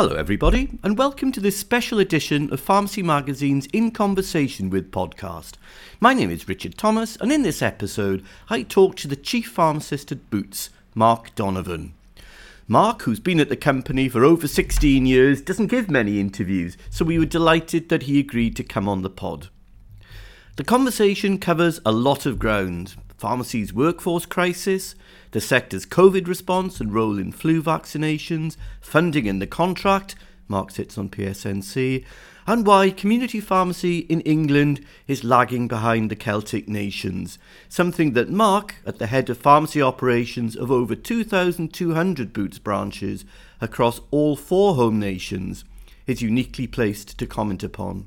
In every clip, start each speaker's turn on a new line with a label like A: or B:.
A: Hello, everybody, and welcome to this special edition of Pharmacy Magazine's In Conversation with podcast. My name is Richard Thomas, and in this episode, I talk to the Chief Pharmacist at Boots, Mark Donovan. Mark, who's been at the company for over 16 years, doesn't give many interviews, so we were delighted that he agreed to come on the pod. The conversation covers a lot of ground pharmacy's workforce crisis, the sector's COVID response and role in flu vaccinations, funding in the contract, Mark sits on PSNC, and why community pharmacy in England is lagging behind the Celtic nations, something that Mark, at the head of pharmacy operations of over 2,200 Boots branches across all four home nations, is uniquely placed to comment upon.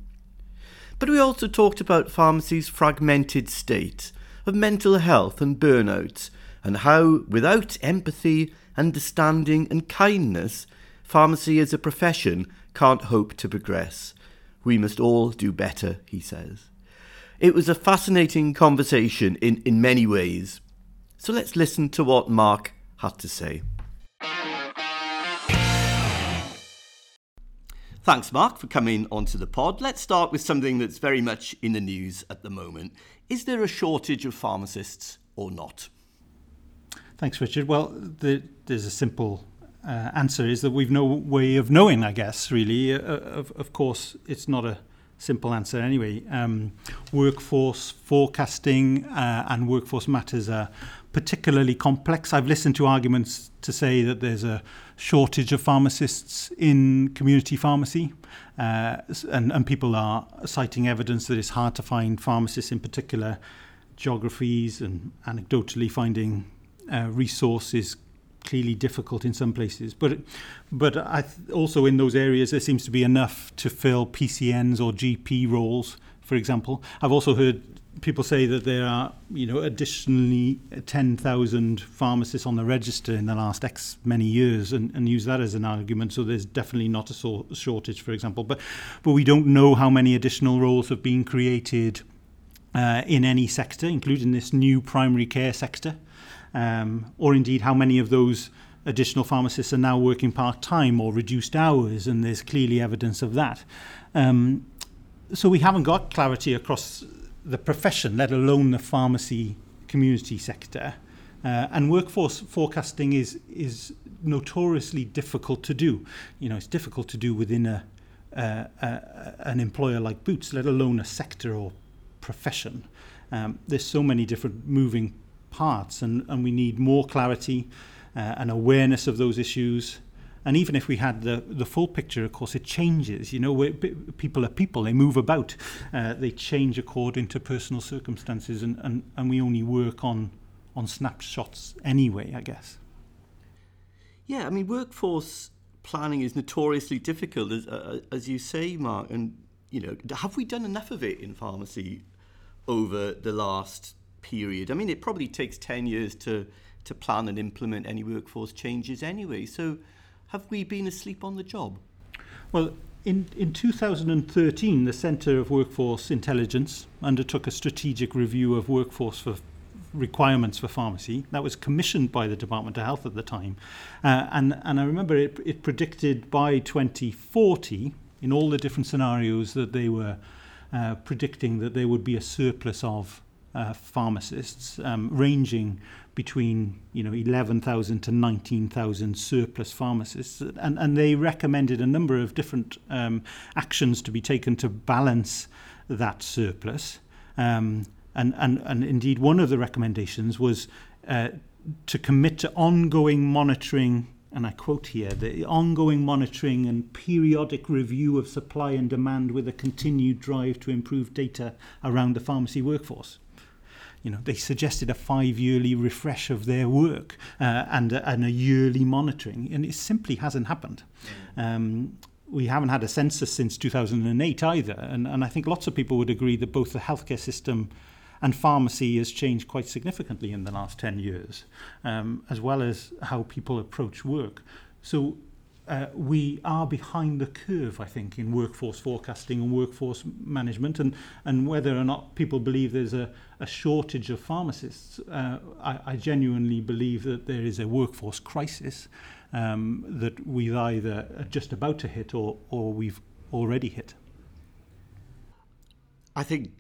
A: But we also talked about pharmacy's fragmented state, of mental health and burnouts, and how, without empathy, understanding, and kindness, pharmacy as a profession can't hope to progress. We must all do better, he says. It was a fascinating conversation in, in many ways. So let's listen to what Mark had to say. Thanks, Mark, for coming onto the pod. Let's start with something that's very much in the news at the moment. Is there a shortage of pharmacists or not?
B: Thanks, Richard. Well, the, there's a simple uh, answer is that we've no way of knowing, I guess, really. Uh, of, of course, it's not a simple answer anyway. Um, workforce forecasting uh, and workforce matters are particularly complex. I've listened to arguments to say that there's a shortage of pharmacists in community pharmacy, uh, and, and people are citing evidence that it's hard to find pharmacists in particular geographies and anecdotally finding uh, resource is clearly difficult in some places. But but I th- also in those areas there seems to be enough to fill PCNs or GP roles, for example. I've also heard people say that there are you know additionally 10,000 pharmacists on the register in the last X many years and, and use that as an argument so there's definitely not a shortage for example but but we don't know how many additional roles have been created uh, in any sector including this new primary care sector um, or indeed how many of those additional pharmacists are now working part time or reduced hours, and there's clearly evidence of that. Um, so we haven't got clarity across the profession, let alone the pharmacy community sector. Uh, and workforce forecasting is is notoriously difficult to do. You know, it's difficult to do within a, uh, a an employer like Boots, let alone a sector or profession. Um, there's so many different moving parts, and, and we need more clarity uh, and awareness of those issues. And even if we had the, the full picture, of course, it changes. You know, people are people, they move about, uh, they change according to personal circumstances, and, and, and we only work on, on snapshots anyway, I guess.
A: Yeah, I mean, workforce planning is notoriously difficult, as, uh, as you say, Mark. And, you know, have we done enough of it in pharmacy over the last period. I mean, it probably takes 10 years to, to plan and implement any workforce changes anyway. So have we been asleep on the job?
B: Well, in, in 2013, the Centre of Workforce Intelligence undertook a strategic review of workforce for requirements for pharmacy. That was commissioned by the Department of Health at the time. Uh, and, and I remember it, it predicted by 2040, in all the different scenarios, that they were uh, predicting that there would be a surplus of uh, pharmacists, um, ranging between you know 11,000 to 19,000 surplus pharmacists, and and they recommended a number of different um, actions to be taken to balance that surplus. Um, and, and, and indeed, one of the recommendations was uh, to commit to ongoing monitoring and I quote here, the ongoing monitoring and periodic review of supply and demand with a continued drive to improve data around the pharmacy workforce you know, they suggested a five-yearly refresh of their work uh, and, and a yearly monitoring, and it simply hasn't happened. Um, we haven't had a census since 2008 either, and, and I think lots of people would agree that both the healthcare system and pharmacy has changed quite significantly in the last 10 years, um, as well as how people approach work. So uh, we are behind the curve, I think, in workforce forecasting and workforce management, and, and whether or not people believe there's a, a shortage of pharmacists, uh, I, I genuinely believe that there is a workforce crisis. um, that we've either just about to hit or, or we've already hit?
A: I think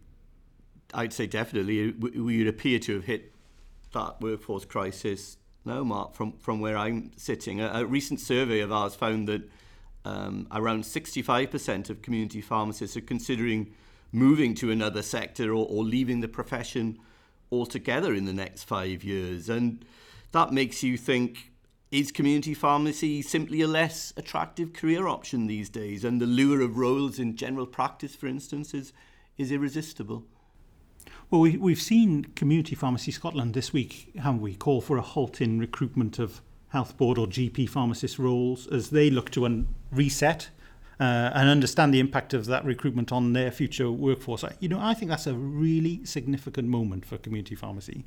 A: I'd say definitely we would appear to have hit that workforce crisis now, Mark, from, from where I'm sitting. A, a recent survey of ours found that um, around 65% of community pharmacists are considering moving to another sector or, or leaving the profession altogether in the next five years. And that makes you think is community pharmacy simply a less attractive career option these days? And the lure of roles in general practice, for instance, is, is irresistible.
B: Well, we, we've seen Community Pharmacy Scotland this week, haven't we, call for a halt in recruitment of health board or GP pharmacist roles as they look to un- reset uh, and understand the impact of that recruitment on their future workforce. You know, I think that's a really significant moment for community pharmacy.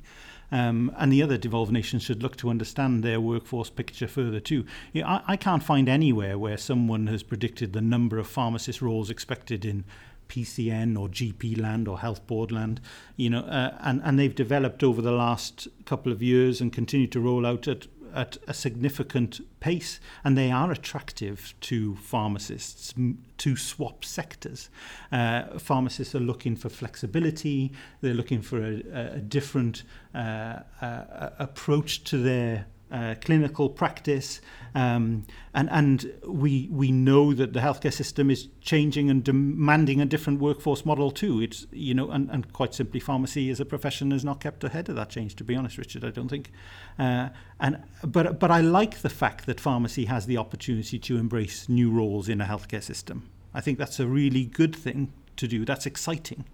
B: Um, and the other devolved nations should look to understand their workforce picture further too. You know, I, I can't find anywhere where someone has predicted the number of pharmacist roles expected in PCN or GP land or health board land, you know, uh, and, and they've developed over the last couple of years and continue to roll out at at a significant pace, and they are attractive to pharmacists to swap sectors. Uh, pharmacists are looking for flexibility, they're looking for a, a different uh, uh, approach to their uh, clinical practice, um, and and we we know that the healthcare system is changing and demanding a different workforce model too. It's you know, and, and quite simply, pharmacy as a profession has not kept ahead of that change. To be honest, Richard, I don't think. Uh, and but but I like the fact that pharmacy has the opportunity to embrace new roles in a healthcare system. I think that's a really good thing to do. That's exciting,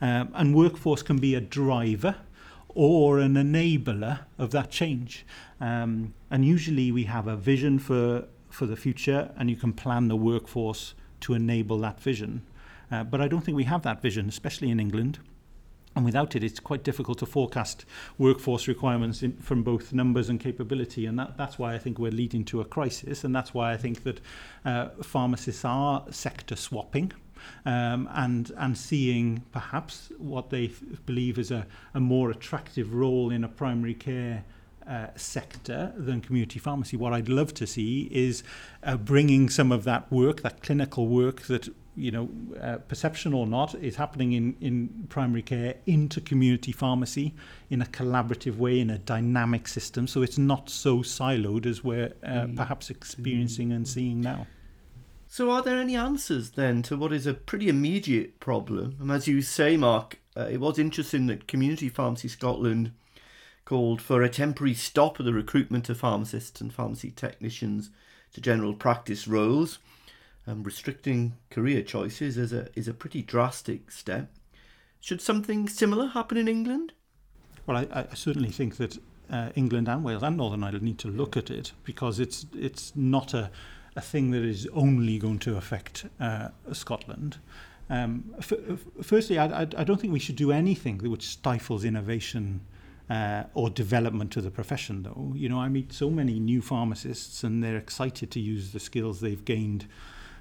B: um, and workforce can be a driver or an enabler of that change. Um, and usually we have a vision for, for the future, and you can plan the workforce to enable that vision. Uh, but I don't think we have that vision, especially in England. And without it, it's quite difficult to forecast workforce requirements in, from both numbers and capability. And that, that's why I think we're leading to a crisis. And that's why I think that uh, pharmacists are sector swapping um, and and seeing perhaps what they believe is a, a more attractive role in a primary care uh, sector than community pharmacy. What I'd love to see is uh, bringing some of that work, that clinical work that you know, uh, perception or not, is happening in, in primary care into community pharmacy in a collaborative way, in a dynamic system. So it's not so siloed as we're uh, mm. perhaps experiencing and seeing now.
A: So, are there any answers then to what is a pretty immediate problem? And as you say, Mark, uh, it was interesting that Community Pharmacy Scotland called for a temporary stop of the recruitment of pharmacists and pharmacy technicians to general practice roles. Um, restricting career choices is a is a pretty drastic step. Should something similar happen in England?
B: Well, I, I certainly think that uh, England and Wales and Northern Ireland need to look at it because it's it's not a a thing that is only going to affect uh, Scotland. Um, f- firstly, I, I, I, don't think we should do anything which stifles innovation uh, or development to the profession, though. You know, I meet so many new pharmacists and they're excited to use the skills they've gained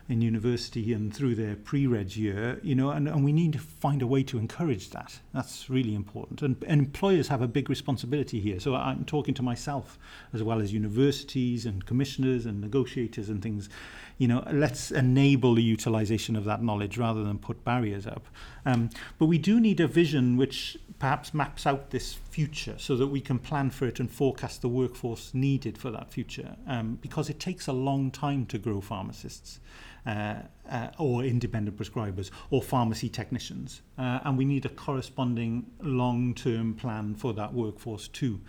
B: in university and through their pre-reg year, you know, and, and we need to find a way to encourage that. That's really important. And, and employers have a big responsibility here. So I'm talking to myself as well as universities and commissioners and negotiators and things. You know, let's enable the utilization of that knowledge rather than put barriers up. Um, but we do need a vision which perhaps maps out this future so that we can plan for it and forecast the workforce needed for that future um, because it takes a long time to grow pharmacists uh, uh, or independent prescribers or pharmacy technicians. Uh, and we need a corresponding long term plan for that workforce too.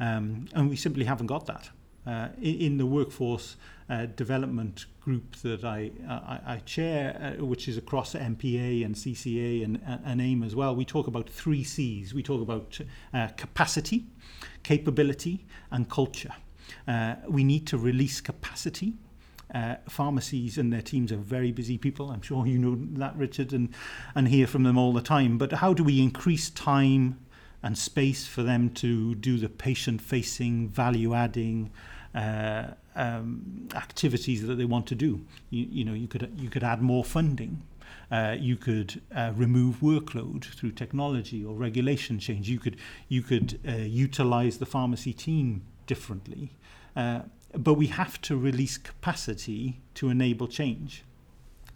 B: Um, and we simply haven't got that. Uh, in the workforce uh, development group that I, I, I chair, uh, which is across NPA and CCA and, and AIM as well, we talk about three C's. We talk about uh, capacity, capability, and culture. Uh, we need to release capacity uh, pharmacies and their teams are very busy people. I'm sure you know that, Richard, and, and hear from them all the time. But how do we increase time and space for them to do the patient facing, value adding uh, um, activities that they want to do? You, you, know, you could, you could add more funding. Uh, you could uh, remove workload through technology or regulation change. You could you could uh, utilize the pharmacy team differently. Uh, but we have to release capacity to enable change.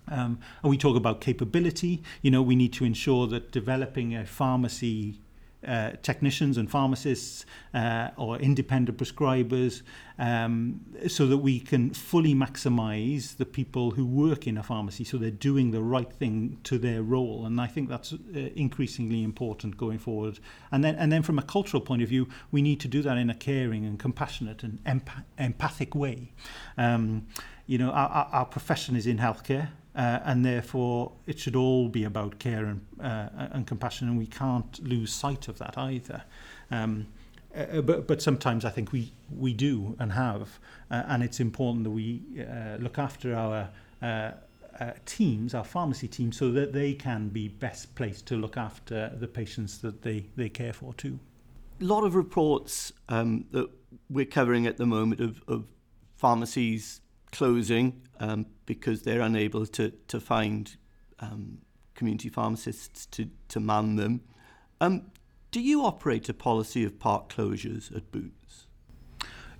B: Um, and we talk about capability. You know, we need to ensure that developing a pharmacy uh, technicians and pharmacists uh, or independent prescribers um, so that we can fully maximize the people who work in a pharmacy so they're doing the right thing to their role. And I think that's uh, increasingly important going forward. And then and then from a cultural point of view we need to do that in a caring and compassionate and empath- empathic way. Um, you know our, our profession is in healthcare uh, and therefore it should all be about care and, uh, and compassion, and we can't lose sight of that either. Um, uh, but, but sometimes I think we, we do and have, uh, and it's important that we uh, look after our uh, uh, teams, our pharmacy teams, so that they can be best placed to look after the patients that they, they care for too.
A: A lot of reports um, that we're covering at the moment of, of pharmacies closing um, because they're unable to, to find um, community pharmacists to, to man them. Um, do you operate a policy of part closures at Boots?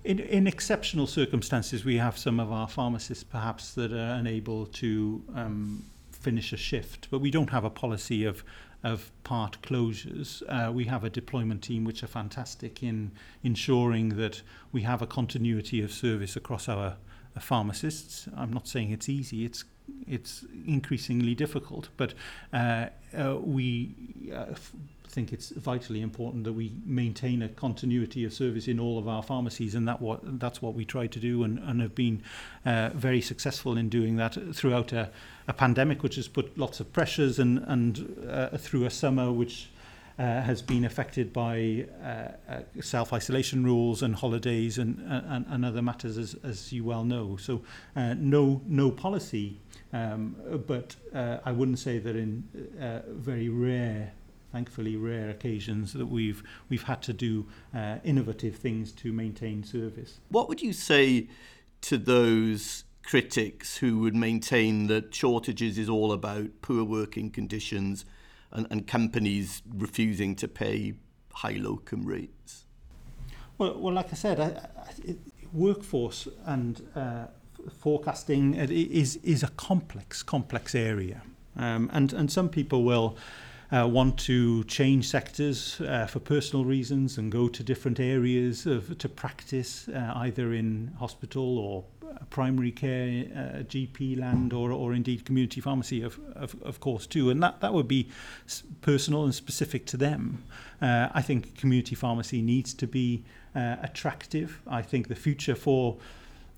B: In, in exceptional circumstances, we have some of our pharmacists perhaps that are unable to um, finish a shift, but we don't have a policy of of part closures. Uh, we have a deployment team which are fantastic in ensuring that we have a continuity of service across our pharmacists. I'm not saying it's easy. It's it's increasingly difficult, but uh, uh, we uh, f- think it's vitally important that we maintain a continuity of service in all of our pharmacies, and that what that's what we try to do, and, and have been uh, very successful in doing that throughout a, a pandemic, which has put lots of pressures, and and uh, through a summer which uh, has been affected by uh, uh, self-isolation rules and holidays and, and, and other matters, as, as you well know. So uh, no, no policy, um, but uh, I wouldn't say that in uh, very rare thankfully rare occasions that we've we've had to do uh, innovative things to maintain service.
A: What would you say to those critics who would maintain that shortages is all about poor working conditions and, and companies refusing to pay high locum rates?
B: Well, well like I said, I, I, workforce and uh, forecasting is is a complex complex area, um, and and some people will. Uh, want to change sectors uh, for personal reasons and go to different areas of, to practice, uh, either in hospital or primary care, uh, GP land, or, or indeed community pharmacy, of, of, of course, too. And that, that would be personal and specific to them. Uh, I think community pharmacy needs to be uh, attractive. I think the future for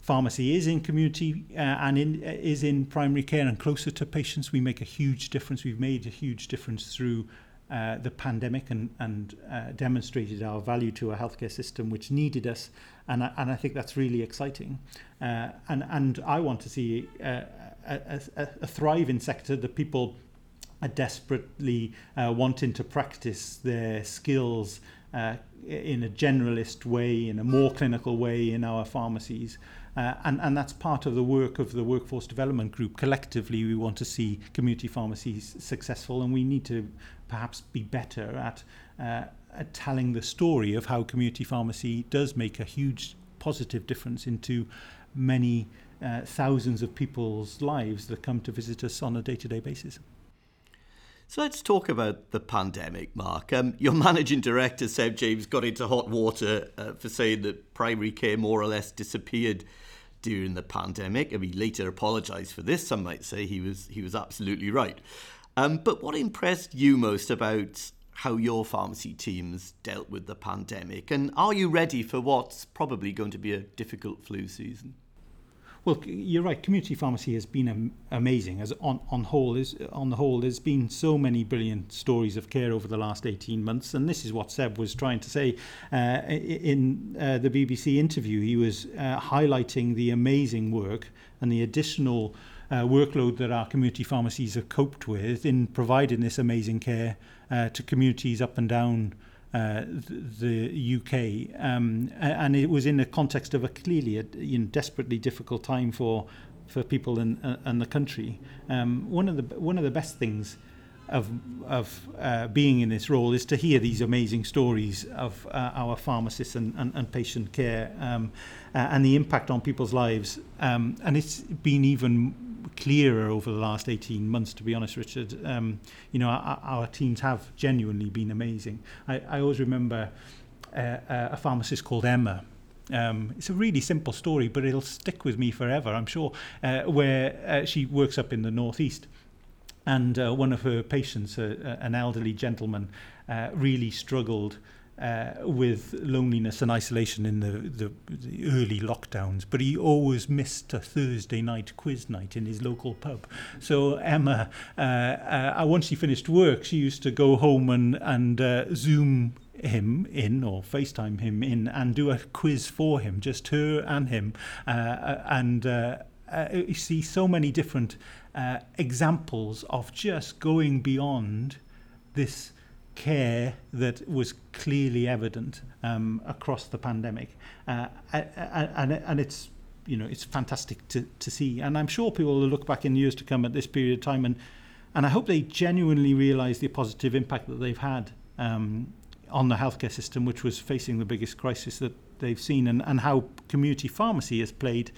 B: pharmacy is in community uh, and in, uh, is in primary care and closer to patients. We make a huge difference. We've made a huge difference through uh, the pandemic and, and uh, demonstrated our value to a healthcare system which needed us. And I, and I think that's really exciting. Uh, and, and I want to see uh, a, a, a thriving sector that people are desperately uh, wanting to practice their skills in a generalist way, in a more clinical way in our pharmacies. Uh, and, and that's part of the work of the Workforce Development Group. Collectively, we want to see community pharmacies successful, and we need to perhaps be better at, uh, at telling the story of how community pharmacy does make a huge positive difference into many uh, thousands of people's lives that come to visit us on a day to day basis.
A: So let's talk about the pandemic, Mark. Um, your managing director, Seb James, got into hot water uh, for saying that primary care more or less disappeared during the pandemic. And he later apologised for this. Some might say he was he was absolutely right. Um, but what impressed you most about how your pharmacy teams dealt with the pandemic? And are you ready for what's probably going to be a difficult flu season?
B: Well, you're right. Community pharmacy has been amazing. As on on whole is on the whole, there's been so many brilliant stories of care over the last 18 months, and this is what Seb was trying to say uh, in uh, the BBC interview. He was uh, highlighting the amazing work and the additional uh, workload that our community pharmacies have coped with in providing this amazing care uh, to communities up and down uh, the UK, um, and it was in the context of a clearly a you know, desperately difficult time for for people in uh, in the country. Um, one of the one of the best things of of uh, being in this role is to hear these amazing stories of uh, our pharmacists and, and, and patient care um, uh, and the impact on people's lives. Um, and it's been even clearer over the last 18 months, to be honest, Richard. Um, you know, our, our teams have genuinely been amazing. I, I always remember uh, a pharmacist called Emma. Um, it's a really simple story, but it'll stick with me forever, I'm sure, uh, where uh, she works up in the northeast. And uh, one of her patients, uh, an elderly gentleman, uh, really struggled uh, with loneliness and isolation in the, the, the early lockdowns, but he always missed a Thursday night quiz night in his local pub. So Emma, uh, uh, once she finished work, she used to go home and, and uh, Zoom him in or FaceTime him in and do a quiz for him, just her and him. Uh, uh and uh, uh, you see so many different uh, examples of just going beyond this care that was clearly evident um, across the pandemic, uh, and, and it's you know it's fantastic to, to see, and I'm sure people will look back in years to come at this period of time, and and I hope they genuinely realise the positive impact that they've had um, on the healthcare system, which was facing the biggest crisis that they've seen, and, and how community pharmacy has played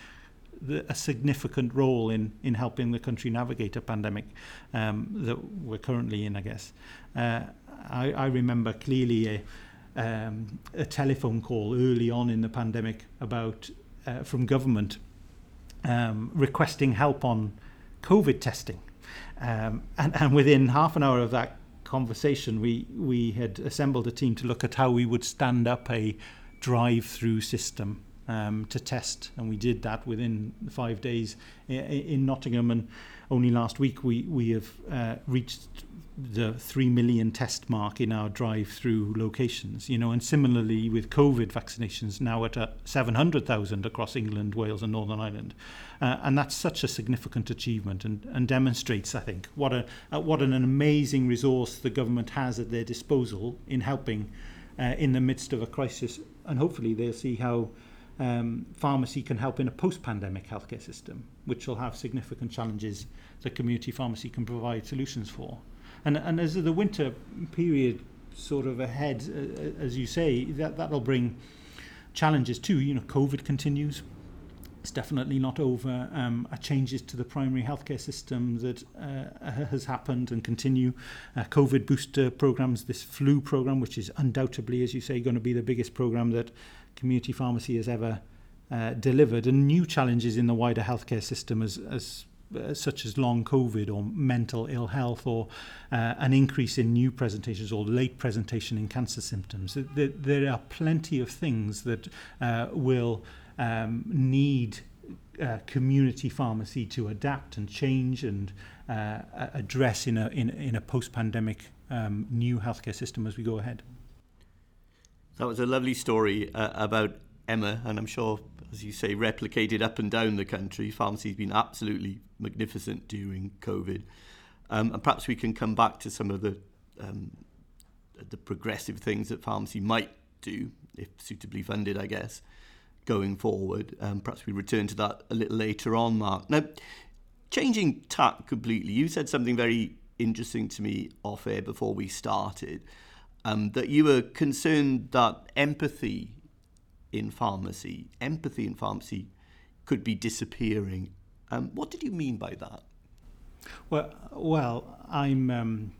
B: the, a significant role in, in helping the country navigate a pandemic um, that we're currently in, I guess. Uh, I, I remember clearly a, um, a telephone call early on in the pandemic about uh, from government um, requesting help on COVID testing. Um, and, and within half an hour of that conversation, we, we had assembled a team to look at how we would stand up a drive through system um, to test. And we did that within five days in, in Nottingham. And only last week we, we have uh, reached the 3 million test mark in our drive-through locations you know and similarly with covid vaccinations now at 700,000 across England Wales and Northern Ireland. Uh, and that's such a significant achievement and, and demonstrates I think what a uh, what an amazing resource the government has at their disposal in helping uh, in the midst of a crisis. And hopefully they'll see how um, pharmacy can help in a post-pandemic healthcare system which will have significant challenges that community pharmacy can provide solutions for and and as the winter period sort of ahead, uh, as you say, that that'll bring challenges too. You know, COVID continues. It's definitely not over. Um, changes to the primary healthcare system that uh, has happened and continue. Uh, COVID booster programs, this flu program, which is undoubtedly, as you say, going to be the biggest program that community pharmacy has ever uh, delivered, and new challenges in the wider healthcare system as, as uh, such as long COVID or mental ill health or uh, an increase in new presentations or late presentation in cancer symptoms. There, there are plenty of things that uh, will um, need uh, community pharmacy to adapt and change and uh, address in a, in, in a post-pandemic um, new healthcare system as we go ahead.
A: That was a lovely story uh, about Emma, and I'm sure, as you say, replicated up and down the country. Pharmacy's been absolutely magnificent during COVID. Um, and perhaps we can come back to some of the um, the progressive things that pharmacy might do, if suitably funded, I guess, going forward. Um, perhaps we return to that a little later on, Mark. Now, changing tack completely, you said something very interesting to me off air before we started. Um, that you were concerned that empathy in pharmacy, empathy in pharmacy, could be disappearing. Um, what did you mean by that?
B: Well, well, I'm. Um,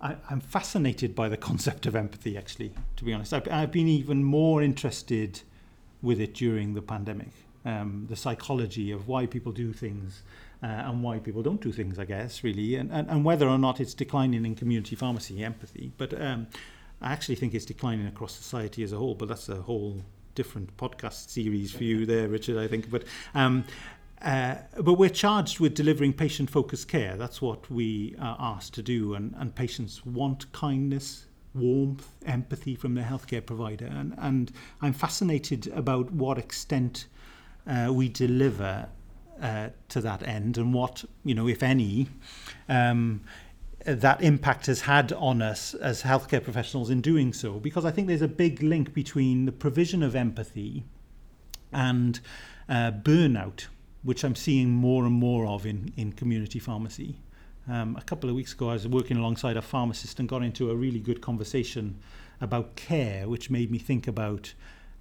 B: I, I'm fascinated by the concept of empathy. Actually, to be honest, I've, I've been even more interested with it during the pandemic. Um, the psychology of why people do things uh, and why people don't do things, I guess, really, and, and, and whether or not it's declining in community pharmacy empathy. But um, I actually think it's declining across society as a whole, but that's a whole different podcast series for you there, Richard, I think. But um, uh, but we're charged with delivering patient focused care. That's what we are asked to do. And, and patients want kindness, warmth, empathy from their healthcare provider. And, and I'm fascinated about what extent uh, we deliver uh, to that end and what, you know, if any, um, that impact has had on us as healthcare professionals in doing so. Because I think there's a big link between the provision of empathy and uh, burnout, which I'm seeing more and more of in, in community pharmacy. Um, a couple of weeks ago, I was working alongside a pharmacist and got into a really good conversation about care, which made me think about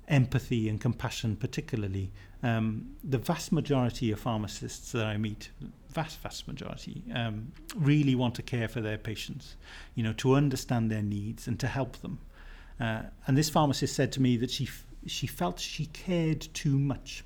B: empathy and compassion, particularly. Um, the vast majority of pharmacists that I meet, vast, vast majority, um, really want to care for their patients, you know, to understand their needs and to help them. Uh, and this pharmacist said to me that she f- she felt she cared too much.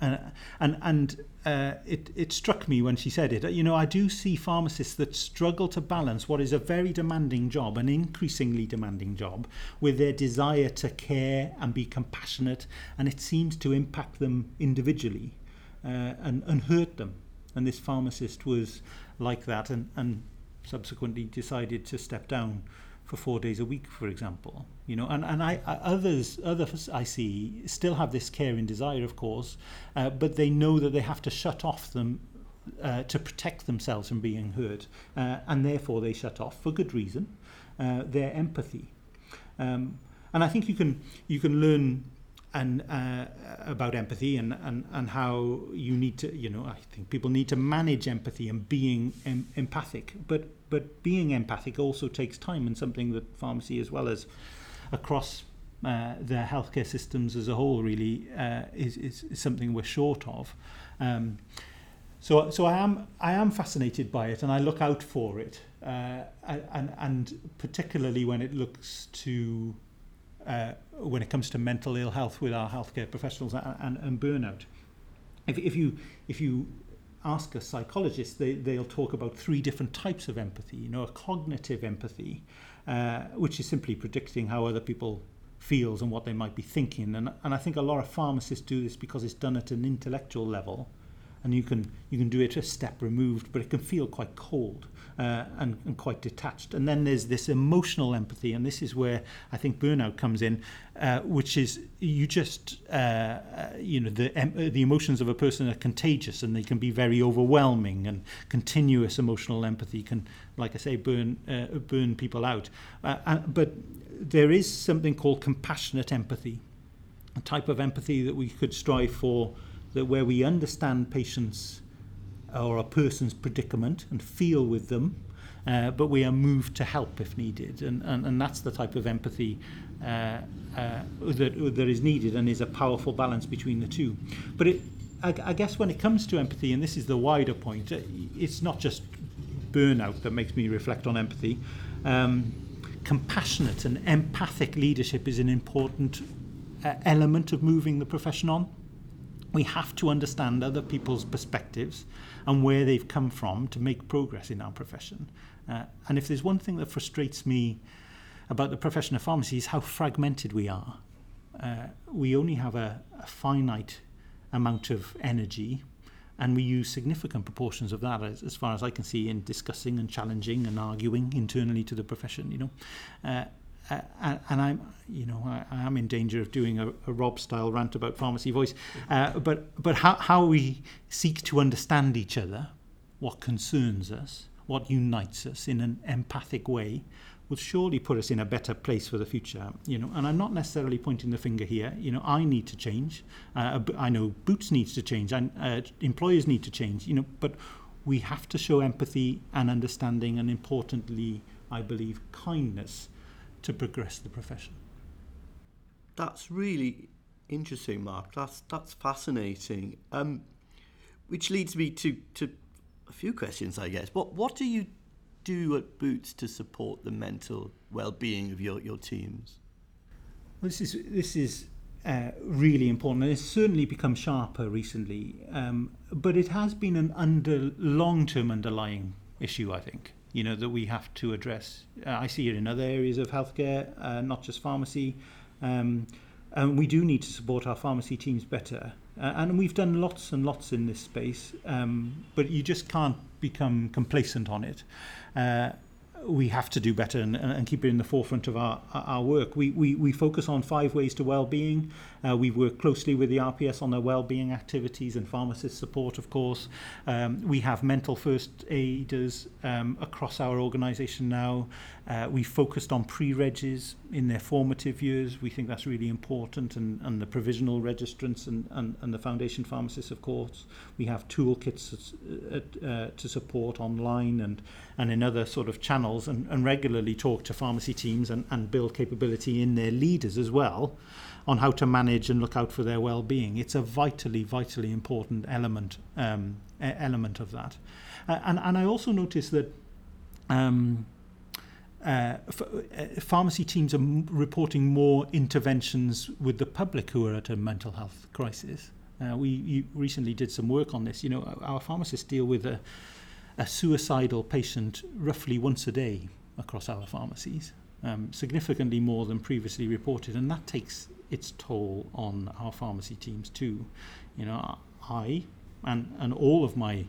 B: Uh, and and uh, it, it struck me when she said it. You know, I do see pharmacists that struggle to balance what is a very demanding job, an increasingly demanding job, with their desire to care and be compassionate, and it seems to impact them individually uh, and, and hurt them. And this pharmacist was like that and, and subsequently decided to step down for four days a week, for example. You know, and, and I, I others others I see still have this care and desire, of course, uh, but they know that they have to shut off them uh, to protect themselves from being hurt, uh, and therefore they shut off for good reason uh, their empathy. Um, and I think you can you can learn and uh, about empathy and, and, and how you need to, you know, I think people need to manage empathy and being em- empathic. But but being empathic also takes time and something that pharmacy as well as across uh, the healthcare systems as a whole really uh, is, is, is something we're short of. Um, so so I am I am fascinated by it and I look out for it. Uh, and and particularly when it looks to uh, when it comes to mental ill health with our healthcare professionals and, and, and burnout. If, if you if you ask a psychologist, they, they'll talk about three different types of empathy. You know, a cognitive empathy, uh, which is simply predicting how other people feels and what they might be thinking. And, and I think a lot of pharmacists do this because it's done at an intellectual level and you can you can do it a step removed, but it can feel quite cold uh, and, and quite detached. And then there's this emotional empathy, and this is where I think burnout comes in, uh, which is you just uh, uh you know the the emotions of a person are contagious and they can be very overwhelming, and continuous emotional empathy can, like I say, burn uh, burn people out. But there is something called compassionate empathy, a type of empathy that we could strive for that where we understand patients or a person's predicament and feel with them, uh, but we are moved to help if needed. And, and, and that's the type of empathy uh, uh, that, that is needed and is a powerful balance between the two. But it, I, I guess when it comes to empathy, and this is the wider point, uh, it's not just burnout that makes me reflect on empathy. Um, compassionate and empathic leadership is an important uh, element of moving the profession on we have to understand other people's perspectives and where they've come from to make progress in our profession. Uh, and if there's one thing that frustrates me about the profession of pharmacy is how fragmented we are. Uh, we only have a, a finite amount of energy and we use significant proportions of that as, as far as I can see in discussing and challenging and arguing internally to the profession you know uh, and I'm, you know, I, I, am in danger of doing a, a Rob-style rant about pharmacy voice. Uh, but but how, how we seek to understand each other, what concerns us, what unites us in an empathic way, will surely put us in a better place for the future. You know, and I'm not necessarily pointing the finger here. You know, I need to change. Uh, I know Boots needs to change, and uh, employers need to change. You know, but we have to show empathy and understanding, and importantly, I believe, kindness to progress the profession.
A: That's really interesting, Mark. That's that's fascinating. Um, which leads me to, to a few questions, I guess. What what do you do at Boots to support the mental well-being of your, your teams?
B: Well, this is this is uh, really important, and it's certainly become sharper recently. Um, but it has been an under long-term underlying issue, I think you know, that we have to address. Uh, I see it in other areas of healthcare, uh, not just pharmacy. Um, and we do need to support our pharmacy teams better. Uh, and we've done lots and lots in this space, um, but you just can't become complacent on it. Uh, we have to do better and, and keep it in the forefront of our, our work. We, we, we focus on five ways to well-being. Uh, we work closely with the RPS on their well-being activities and pharmacist support, of course. Um, we have mental first aiders um, across our organisation now. Uh, we focused on pre-regs in their formative years. We think that's really important, and, and the provisional registrants and, and, and the foundation pharmacists, of course. We have toolkits uh, uh, to support online and, and in other sort of channels, and, and regularly talk to pharmacy teams and, and build capability in their leaders as well. On how to manage and look out for their well-being. It's a vitally, vitally important element um, element of that. Uh, and, and I also noticed that um, uh, uh, pharmacy teams are m- reporting more interventions with the public who are at a mental health crisis. Uh, we recently did some work on this. You know, our pharmacists deal with a, a suicidal patient roughly once a day across our pharmacies, um, significantly more than previously reported, and that takes its toll on our pharmacy teams too. You know, I and and all of my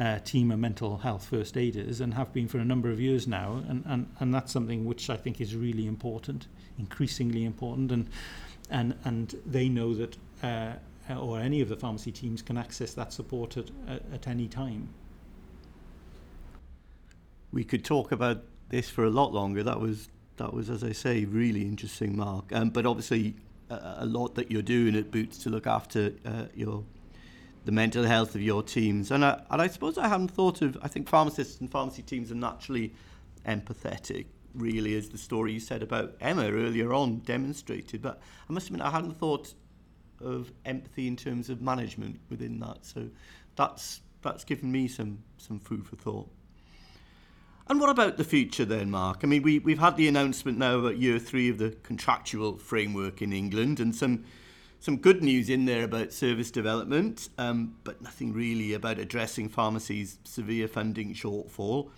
B: uh, team of mental health first aiders and have been for a number of years now. And, and, and that's something which I think is really important, increasingly important. And, and, and they know that, uh, or any of the pharmacy teams can access that support at, at, at any time.
A: We could talk about this for a lot longer. That was, that was as I say, really interesting, Mark. Um, but obviously, a, lot that you're doing at Boots to look after uh, your the mental health of your teams. And I, and I suppose I hadn't thought of, I think pharmacists and pharmacy teams are naturally empathetic, really, as the story you said about Emma earlier on demonstrated. But I must admit, I hadn't thought of empathy in terms of management within that. So that's, that's given me some, some food for thought. And what about the future then, Mark? I mean, we, we've had the announcement now about year three of the contractual framework in England and some some good news in there about service development, um, but nothing really about addressing pharmacies' severe funding shortfall.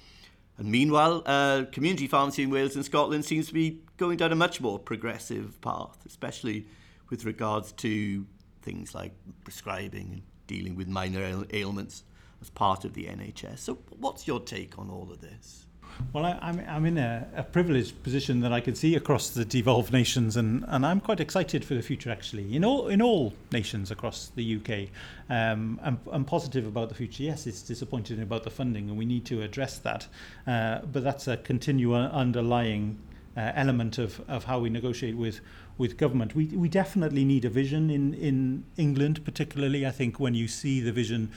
A: And meanwhile, uh, community pharmacy in Wales and Scotland seems to be going down a much more progressive path, especially with regards to things like prescribing and dealing with minor ailments as part of the NHS. So, what's your take on all of this?
B: Well, I, am in a, a, privileged position that I can see across the devolved nations, and, and I'm quite excited for the future. Actually, in all in all nations across the UK, um, I'm, I'm positive about the future. Yes, it's disappointing about the funding, and we need to address that. Uh, but that's a continual underlying uh, element of, of how we negotiate with with government. We we definitely need a vision in in England, particularly. I think when you see the vision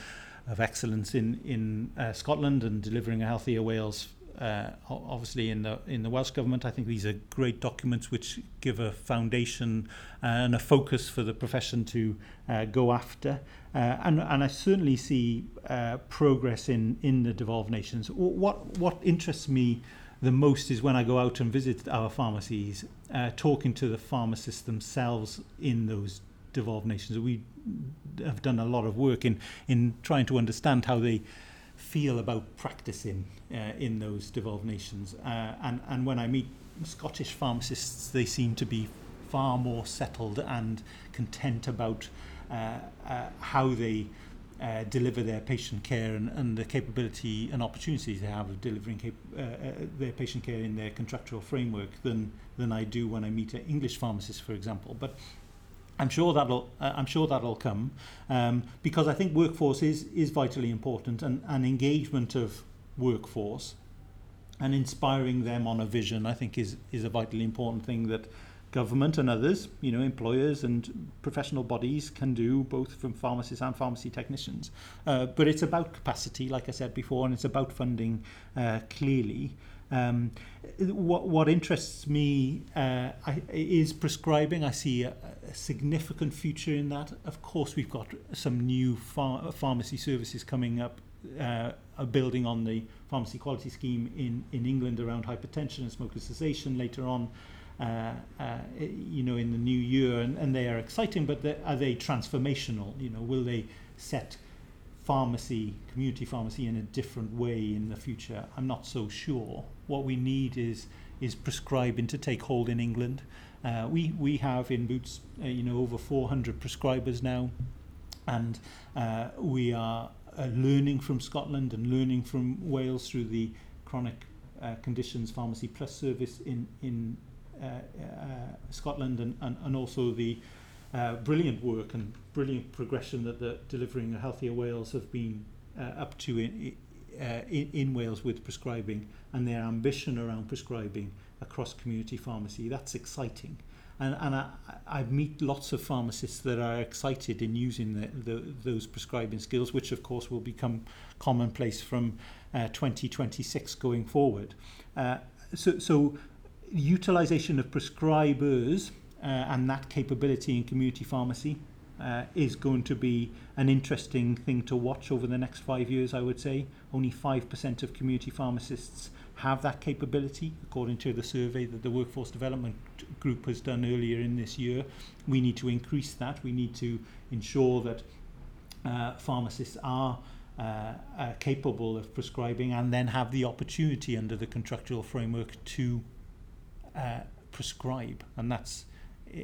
B: of excellence in in uh, Scotland and delivering a healthier Wales uh, obviously in the in the Welsh government. I think these are great documents which give a foundation and a focus for the profession to uh, go after. Uh, and and I certainly see uh, progress in in the devolved nations. What what interests me the most is when I go out and visit our pharmacies, uh, talking to the pharmacists themselves in those devolved nations. We have done a lot of work in in trying to understand how they feel about practicing uh, in those devolved nations. Uh, and, and when I meet Scottish pharmacists, they seem to be far more settled and content about uh, uh, how they uh, deliver their patient care and, and the capability and opportunities they have of delivering cap- uh, uh, their patient care in their contractual framework than than I do when I meet an English pharmacist, for example. But I'm sure that'll uh, I'm sure that'll come um, because I think workforce is is vitally important and, and engagement of workforce and inspiring them on a vision I think is is a vitally important thing that government and others you know employers and professional bodies can do both from pharmacists and pharmacy technicians. Uh, but it's about capacity like I said before and it's about funding uh, clearly um, what, what interests me uh, I, is prescribing. I see a, a significant future in that. Of course, we've got some new phar- pharmacy services coming up, uh, building on the pharmacy quality scheme in, in England around hypertension and smoker cessation later on. Uh, uh, you know, in the new year, and, and they are exciting, but are they transformational? You know, will they set pharmacy, community pharmacy, in a different way in the future? I'm not so sure. What we need is is prescribing to take hold in England. Uh, we we have in Boots, uh, you know, over 400 prescribers now, and uh, we are uh, learning from Scotland and learning from Wales through the chronic uh, conditions pharmacy plus service in in uh, Scotland and, and, and also the brilliant work and brilliant progression that the delivering a healthier Wales have been up to in, uh, in, in Wales with prescribing and their ambition around prescribing across community pharmacy. That's exciting. And, and I, I meet lots of pharmacists that are excited in using the, the, those prescribing skills, which of course will become commonplace from uh, 2026 going forward. Uh, so, so utilization of prescribers uh, and that capability in community pharmacy uh, is going to be an interesting thing to watch over the next five years, I would say. Only 5% of community pharmacists have that capability, according to the survey that the Workforce Development Group has done earlier in this year. We need to increase that. We need to ensure that uh, pharmacists are uh, uh, capable of prescribing and then have the opportunity under the contractual framework to uh, prescribe, and that's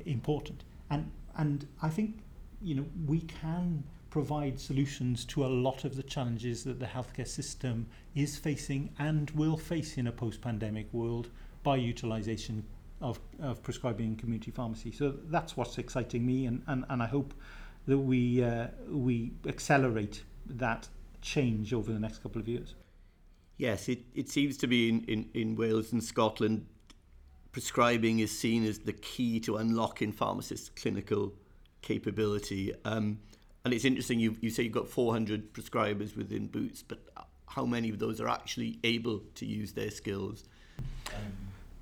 B: important. And and I think you know we can provide solutions to a lot of the challenges that the healthcare system is facing and will face in a post-pandemic world by utilization of, of prescribing community pharmacy. So that's what's exciting me, and, and, and I hope that we uh, we accelerate that change over the next couple of years.
A: Yes, it, it seems to be in, in, in Wales and Scotland prescribing is seen as the key to unlocking pharmacists' clinical capability. Um, and it's interesting, you, you say you've got 400 prescribers within Boots, but how many of those are actually able to use their skills?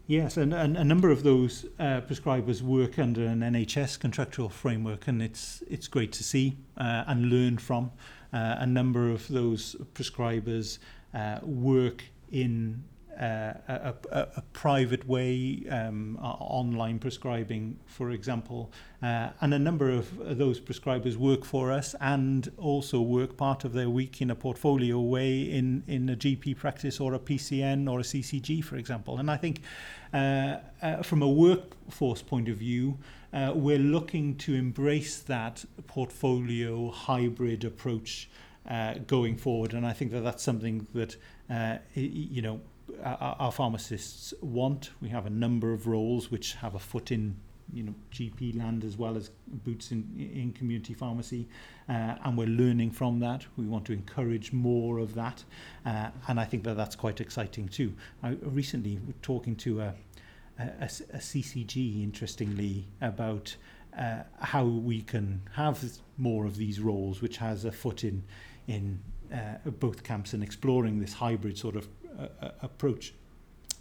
B: Yes, and, and a number of those uh, prescribers work under an NHS contractual framework, and it's it's great to see uh, and learn from. Uh, a number of those prescribers uh, work in a, a, a private way, um, online prescribing, for example. Uh, and a number of those prescribers work for us and also work part of their week in a portfolio way in, in a GP practice or a PCN or a CCG, for example. And I think uh, uh, from a workforce point of view, uh, we're looking to embrace that portfolio hybrid approach uh, going forward. And I think that that's something that, uh, you know, our, our pharmacists want. We have a number of roles which have a foot in you know GP land as well as boots in in community pharmacy, uh, and we're learning from that. We want to encourage more of that, uh, and I think that that's quite exciting too. I recently talking to a, a, a CCG, interestingly, about uh, how we can have more of these roles, which has a foot in in uh, both camps and exploring this hybrid sort of uh, approach.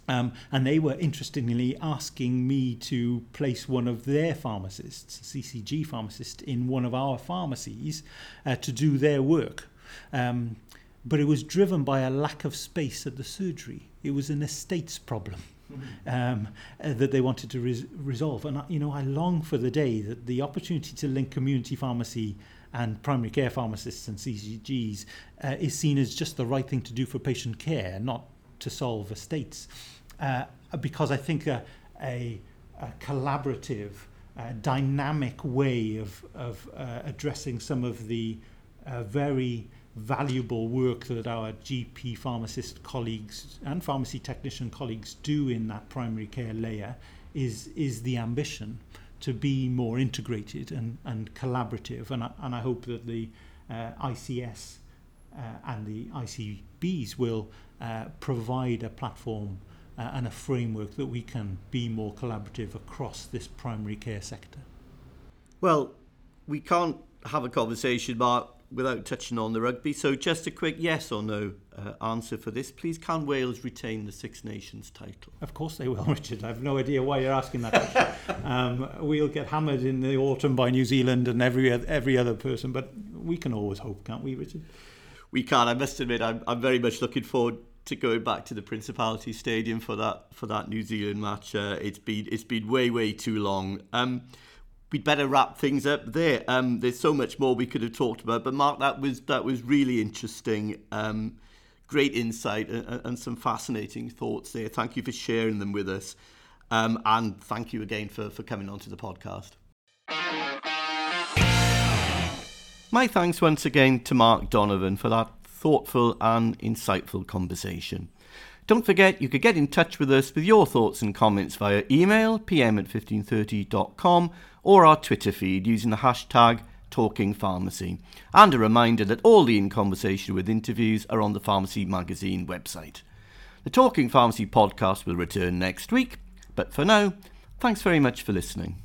B: Um, and they were interestingly asking me to place one of their pharmacists, a CCG pharmacist, in one of our pharmacies uh, to do their work. Um, but it was driven by a lack of space at the surgery. It was an estates problem. Um, uh, that they wanted to res- resolve. And, you know, I long for the day that the opportunity to link community pharmacy and primary care pharmacists and CCGs uh, is seen as just the right thing to do for patient care, not to solve estates. Uh, because I think a, a, a collaborative, uh, dynamic way of, of uh, addressing some of the uh, very valuable work that our GP pharmacist colleagues and pharmacy technician colleagues do in that primary care layer is, is the ambition to be more integrated and, and collaborative. And I, and I hope that the uh, ICS uh, and the ICBs will uh, provide a platform uh, and a framework that we can be more collaborative across this primary care sector.
A: Well, we can't have a conversation, Mark, without touching on the rugby. So, just a quick yes or no uh, answer for this, please. Can Wales retain the Six Nations title?
B: Of course they will, Richard. I have no idea why you're asking that. um, we'll get hammered in the autumn by New Zealand and every every other person, but we can always hope, can't we, Richard?
A: We can. I must admit, I'm, I'm very much looking forward to going back to the Principality Stadium for that for that New Zealand match. Uh, it's been it's been way way too long. Um, we'd better wrap things up there. Um, there's so much more we could have talked about, but Mark, that was that was really interesting. Um, great insight and, and, some fascinating thoughts there. Thank you for sharing them with us, um, and thank you again for for coming onto the podcast. My thanks once again to Mark Donovan for that thoughtful and insightful conversation. Don't forget you could get in touch with us with your thoughts and comments via email, pm at 1530.com, or our Twitter feed using the hashtag Talking Pharmacy, and a reminder that all the In Conversation with interviews are on the Pharmacy Magazine website. The Talking Pharmacy podcast will return next week, but for now, thanks very much for listening.